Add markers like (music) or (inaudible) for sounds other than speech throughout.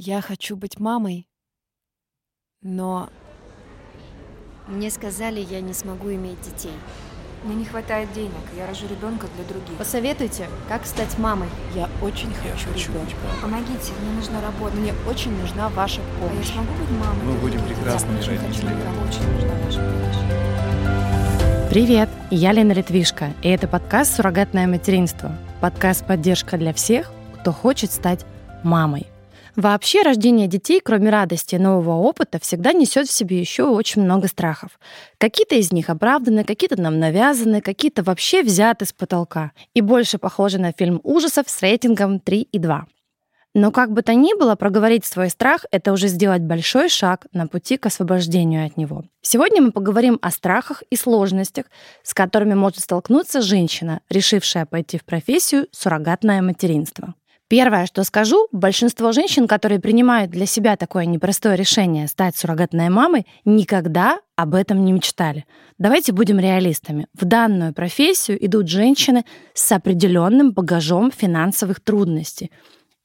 Я хочу быть мамой, но Мне сказали, я не смогу иметь детей. Мне не хватает денег, я рожу ребенка для других. Посоветуйте, как стать мамой. я очень Я хочу хочу ребенка. Помогите, мне нужна работа. Мне очень нужна ваша А я помощь. смогу быть мамой? Мы будем прекрасными родителями. ребенка, очень нужна ваша помощь. Привет, я Лена Литвишко, и это подкаст «Суррогатное материнство». Подкаст «Поддержка для всех, кто хочет стать мамой». Вообще рождение детей, кроме радости и нового опыта, всегда несет в себе еще очень много страхов. Какие-то из них оправданы, какие-то нам навязаны, какие-то вообще взяты с потолка. И больше похожи на фильм ужасов с рейтингом 3,2. Но как бы то ни было, проговорить свой страх — это уже сделать большой шаг на пути к освобождению от него. Сегодня мы поговорим о страхах и сложностях, с которыми может столкнуться женщина, решившая пойти в профессию суррогатное материнство. Первое, что скажу, большинство женщин, которые принимают для себя такое непростое решение стать суррогатной мамой, никогда об этом не мечтали. Давайте будем реалистами. В данную профессию идут женщины с определенным багажом финансовых трудностей.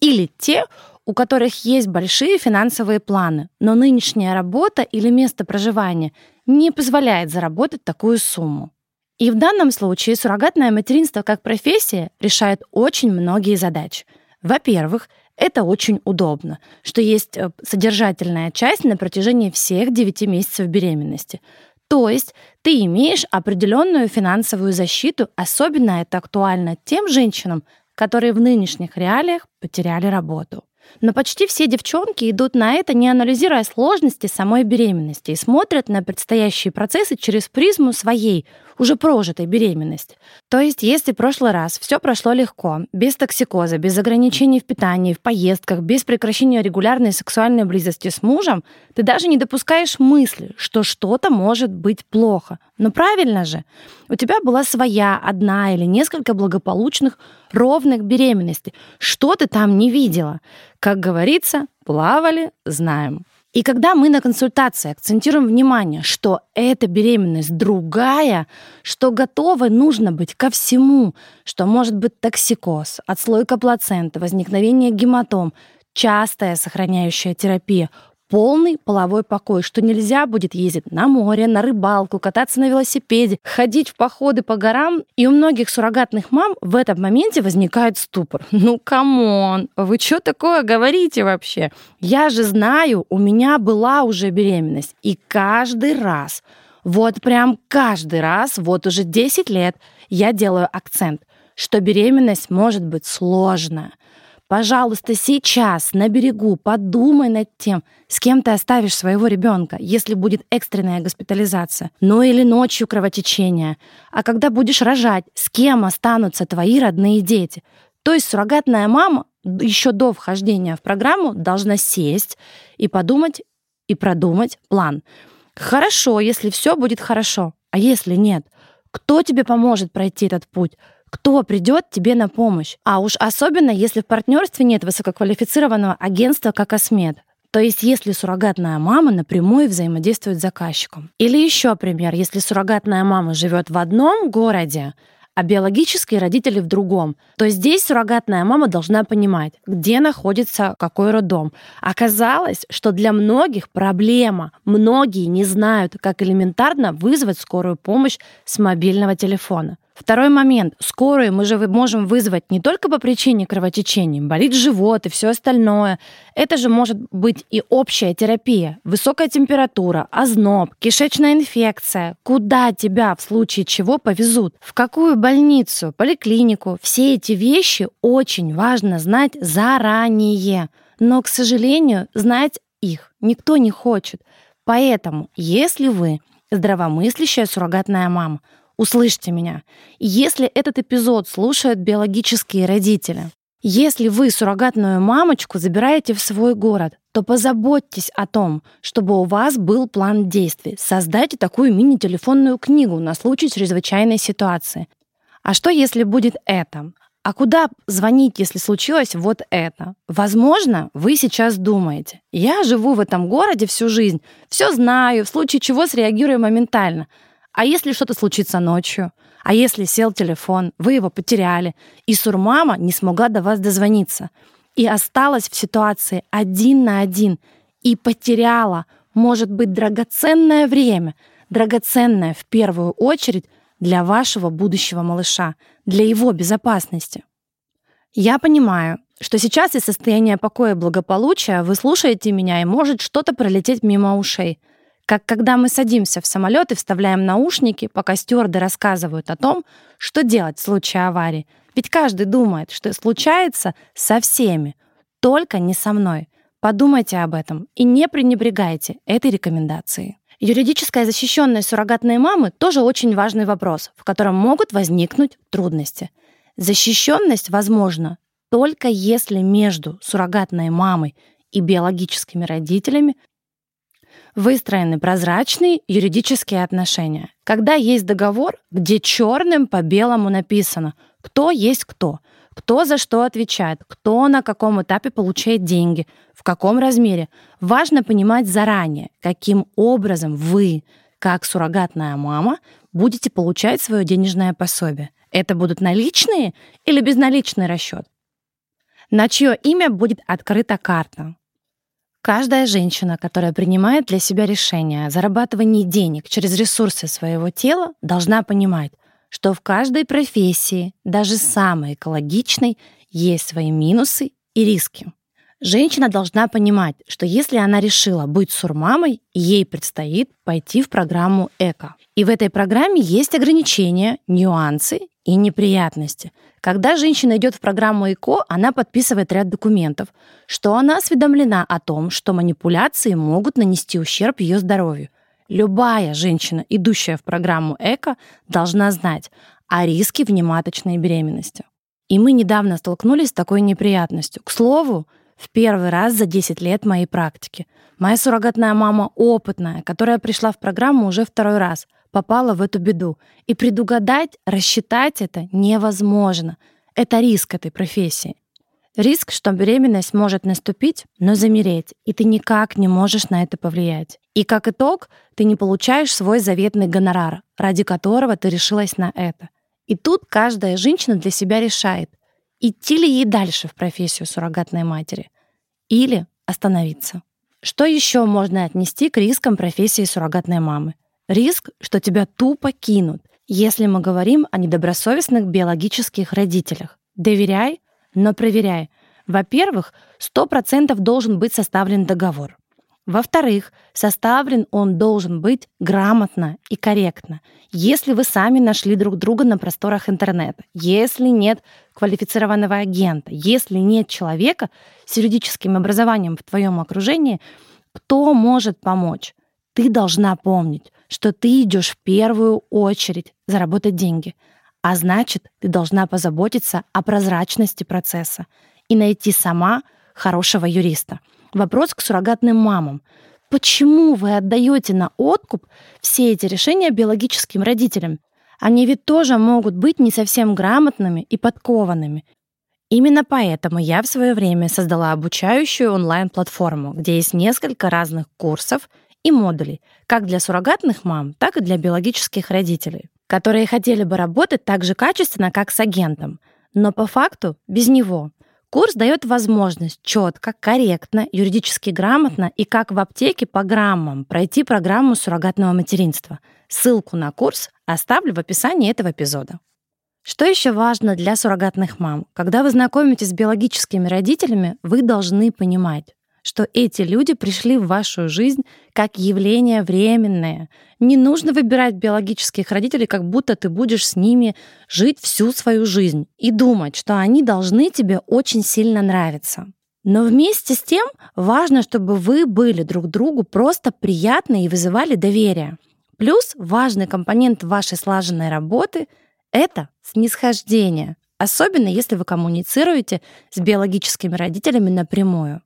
Или те, у которых есть большие финансовые планы, но нынешняя работа или место проживания не позволяет заработать такую сумму. И в данном случае суррогатное материнство как профессия решает очень многие задачи. Во-первых, это очень удобно, что есть э, содержательная часть на протяжении всех 9 месяцев беременности. То есть ты имеешь определенную финансовую защиту, особенно это актуально тем женщинам, которые в нынешних реалиях потеряли работу. Но почти все девчонки идут на это, не анализируя сложности самой беременности и смотрят на предстоящие процессы через призму своей, уже прожитой беременности. То есть, если в прошлый раз все прошло легко, без токсикоза, без ограничений в питании, в поездках, без прекращения регулярной сексуальной близости с мужем, ты даже не допускаешь мысли, что что-то может быть плохо. Но правильно же, у тебя была своя, одна или несколько благополучных, ровных беременностей. Что ты там не видела? Как говорится, плавали, знаем. И когда мы на консультации акцентируем внимание, что эта беременность другая, что готовы нужно быть ко всему, что может быть токсикоз, отслойка плаценты, возникновение гематом, частая сохраняющая терапия, полный половой покой, что нельзя будет ездить на море, на рыбалку, кататься на велосипеде, ходить в походы по горам. И у многих суррогатных мам в этом моменте возникает ступор. (laughs) Ну, come on, вы что такое говорите вообще? Я же знаю, у меня была уже беременность. И каждый раз, вот прям каждый раз, вот уже 10 лет я делаю акцент, что беременность может быть сложная. Пожалуйста, сейчас на берегу подумай над тем, с кем ты оставишь своего ребенка, если будет экстренная госпитализация, ну или ночью кровотечение. А когда будешь рожать, с кем останутся твои родные дети? То есть суррогатная мама еще до вхождения в программу должна сесть и подумать и продумать план. Хорошо, если все будет хорошо, а если нет? Кто тебе поможет пройти этот путь? Кто придет тебе на помощь. А уж особенно, если в партнерстве нет высококвалифицированного агентства, как Осмед. То есть, если суррогатная мама напрямую взаимодействует с заказчиком. Или еще пример, если суррогатная мама живет в одном городе, а биологические родители в другом, то здесь суррогатная мама должна понимать, где находится какой роддом. Оказалось, что для многих проблема. Многие не знают, как элементарно вызвать скорую помощь с мобильного телефона. Второй момент. Скорую мы же можем вызвать не только по причине кровотечения, болит живот и все остальное. Это же может быть и общая терапия, высокая температура, озноб, кишечная инфекция. Куда тебя в случае чего повезут? В какую больницу, поликлинику? Все эти вещи очень важно знать заранее. Но, к сожалению, знать их никто не хочет. Поэтому, если вы здравомыслящая суррогатная мама, Услышьте меня. Если этот эпизод слушают биологические родители, если вы суррогатную мамочку забираете в свой город, то позаботьтесь о том, чтобы у вас был план действий. Создайте такую мини-телефонную книгу на случай чрезвычайной ситуации. А что, если будет это? А куда звонить, если случилось вот это? Возможно, вы сейчас думаете, я живу в этом городе всю жизнь, все знаю, в случае чего среагирую моментально – а если что-то случится ночью? А если сел телефон, вы его потеряли, и сурмама не смогла до вас дозвониться? и осталась в ситуации один на один и потеряла, может быть, драгоценное время, драгоценное в первую очередь для вашего будущего малыша, для его безопасности. Я понимаю, что сейчас из состояния покоя и благополучия вы слушаете меня и может что-то пролететь мимо ушей. Как когда мы садимся в самолет и вставляем наушники, пока стюарды рассказывают о том, что делать в случае аварии. Ведь каждый думает, что случается со всеми, только не со мной. Подумайте об этом и не пренебрегайте этой рекомендацией. Юридическая защищенность суррогатной мамы тоже очень важный вопрос, в котором могут возникнуть трудности. Защищенность возможна только если между суррогатной мамой и биологическими родителями выстроены прозрачные юридические отношения. Когда есть договор, где черным по белому написано, кто есть кто, кто за что отвечает, кто на каком этапе получает деньги, в каком размере. Важно понимать заранее, каким образом вы, как суррогатная мама, будете получать свое денежное пособие. Это будут наличные или безналичный расчет? На чье имя будет открыта карта? Каждая женщина, которая принимает для себя решение о зарабатывании денег через ресурсы своего тела, должна понимать, что в каждой профессии, даже самой экологичной, есть свои минусы и риски. Женщина должна понимать, что если она решила быть сурмамой, ей предстоит пойти в программу ЭКО. И в этой программе есть ограничения, нюансы и неприятности. Когда женщина идет в программу ЭКО, она подписывает ряд документов, что она осведомлена о том, что манипуляции могут нанести ущерб ее здоровью. Любая женщина, идущая в программу ЭКО, должна знать о риске внематочной беременности. И мы недавно столкнулись с такой неприятностью. К слову, в первый раз за 10 лет моей практики. Моя суррогатная мама опытная, которая пришла в программу уже второй раз — попала в эту беду. И предугадать, рассчитать это невозможно. Это риск этой профессии. Риск, что беременность может наступить, но замереть, и ты никак не можешь на это повлиять. И как итог, ты не получаешь свой заветный гонорар, ради которого ты решилась на это. И тут каждая женщина для себя решает, идти ли ей дальше в профессию суррогатной матери или остановиться. Что еще можно отнести к рискам профессии суррогатной мамы? Риск, что тебя тупо кинут, если мы говорим о недобросовестных биологических родителях. Доверяй, но проверяй. Во-первых, 100% должен быть составлен договор. Во-вторых, составлен он должен быть грамотно и корректно. Если вы сами нашли друг друга на просторах интернета, если нет квалифицированного агента, если нет человека с юридическим образованием в твоем окружении, кто может помочь? Ты должна помнить, что ты идешь в первую очередь заработать деньги, а значит, ты должна позаботиться о прозрачности процесса и найти сама хорошего юриста. Вопрос к суррогатным мамам. Почему вы отдаете на откуп все эти решения биологическим родителям? Они ведь тоже могут быть не совсем грамотными и подкованными. Именно поэтому я в свое время создала обучающую онлайн-платформу, где есть несколько разных курсов и модулей, как для суррогатных мам, так и для биологических родителей, которые хотели бы работать так же качественно, как с агентом, но по факту без него. Курс дает возможность четко, корректно, юридически грамотно и как в аптеке по граммам пройти программу суррогатного материнства. Ссылку на курс оставлю в описании этого эпизода. Что еще важно для суррогатных мам? Когда вы знакомитесь с биологическими родителями, вы должны понимать, что эти люди пришли в вашу жизнь как явление временное. Не нужно выбирать биологических родителей, как будто ты будешь с ними жить всю свою жизнь и думать, что они должны тебе очень сильно нравиться. Но вместе с тем важно, чтобы вы были друг другу просто приятны и вызывали доверие. Плюс важный компонент вашей слаженной работы — это снисхождение, особенно если вы коммуницируете с биологическими родителями напрямую.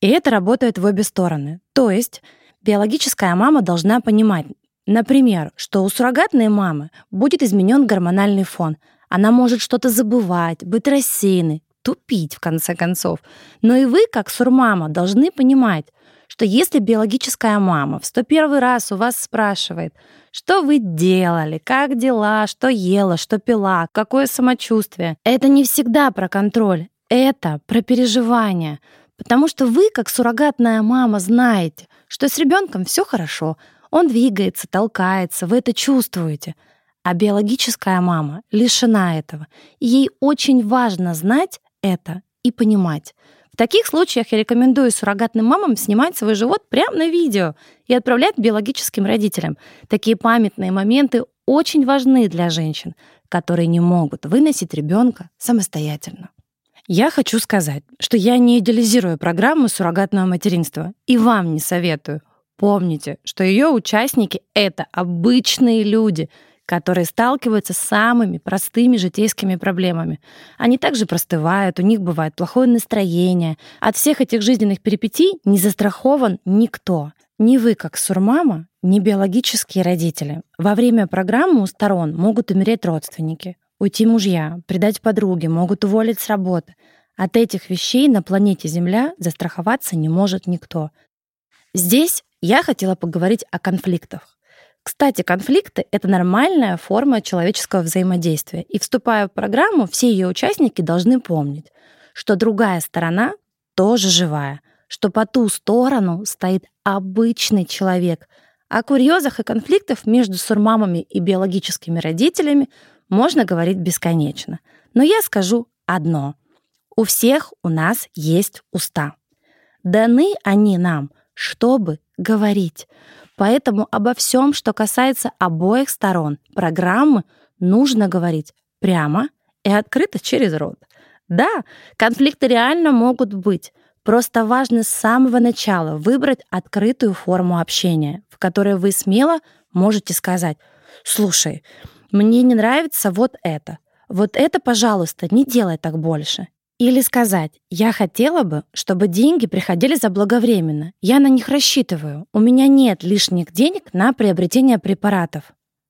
И это работает в обе стороны. То есть биологическая мама должна понимать, например, что у суррогатной мамы будет изменен гормональный фон. Она может что-то забывать, быть рассеянной, тупить в конце концов. Но и вы, как сурмама, должны понимать, что если биологическая мама в 101 раз у вас спрашивает, что вы делали, как дела, что ела, что пила, какое самочувствие, это не всегда про контроль, Это про переживания. Потому что вы, как суррогатная мама, знаете, что с ребенком все хорошо. Он двигается, толкается, вы это чувствуете. А биологическая мама лишена этого. И ей очень важно знать это и понимать. В таких случаях я рекомендую суррогатным мамам снимать свой живот прямо на видео и отправлять биологическим родителям. Такие памятные моменты очень важны для женщин, которые не могут выносить ребенка самостоятельно. Я хочу сказать, что я не идеализирую программу суррогатного материнства и вам не советую. Помните, что ее участники — это обычные люди, которые сталкиваются с самыми простыми житейскими проблемами. Они также простывают, у них бывает плохое настроение. От всех этих жизненных перипетий не застрахован никто. Ни вы, как сурмама, ни биологические родители. Во время программы у сторон могут умереть родственники, уйти мужья, предать подруги, могут уволить с работы. От этих вещей на планете Земля застраховаться не может никто. Здесь я хотела поговорить о конфликтах. Кстати, конфликты — это нормальная форма человеческого взаимодействия. И вступая в программу, все ее участники должны помнить, что другая сторона тоже живая, что по ту сторону стоит обычный человек. О курьезах и конфликтах между сурмамами и биологическими родителями можно говорить бесконечно. Но я скажу одно. У всех у нас есть уста. Даны они нам, чтобы говорить. Поэтому обо всем, что касается обоих сторон программы, нужно говорить прямо и открыто через рот. Да, конфликты реально могут быть. Просто важно с самого начала выбрать открытую форму общения, в которой вы смело можете сказать, слушай, мне не нравится вот это. Вот это, пожалуйста, не делай так больше. Или сказать, я хотела бы, чтобы деньги приходили заблаговременно. Я на них рассчитываю. У меня нет лишних денег на приобретение препаратов,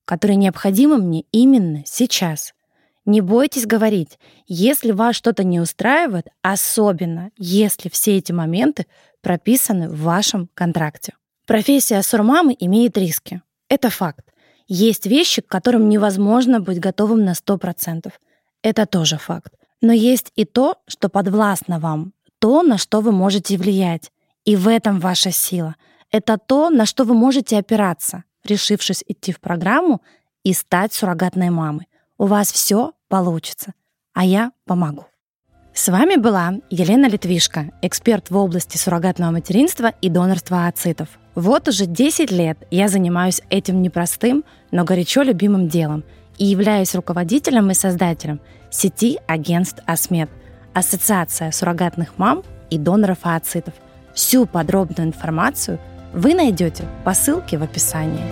которые необходимы мне именно сейчас. Не бойтесь говорить, если вас что-то не устраивает, особенно если все эти моменты прописаны в вашем контракте. Профессия сурмамы имеет риски. Это факт. Есть вещи, к которым невозможно быть готовым на 100%. Это тоже факт. Но есть и то, что подвластно вам, то, на что вы можете влиять. И в этом ваша сила. Это то, на что вы можете опираться, решившись идти в программу и стать суррогатной мамой. У вас все получится, а я помогу. С вами была Елена Литвишко, эксперт в области суррогатного материнства и донорства ацитов. Вот уже 10 лет я занимаюсь этим непростым, но горячо любимым делом и являюсь руководителем и создателем сети агентств АСМЕД, Ассоциация суррогатных мам и доноров ооцитов. Всю подробную информацию вы найдете по ссылке в описании.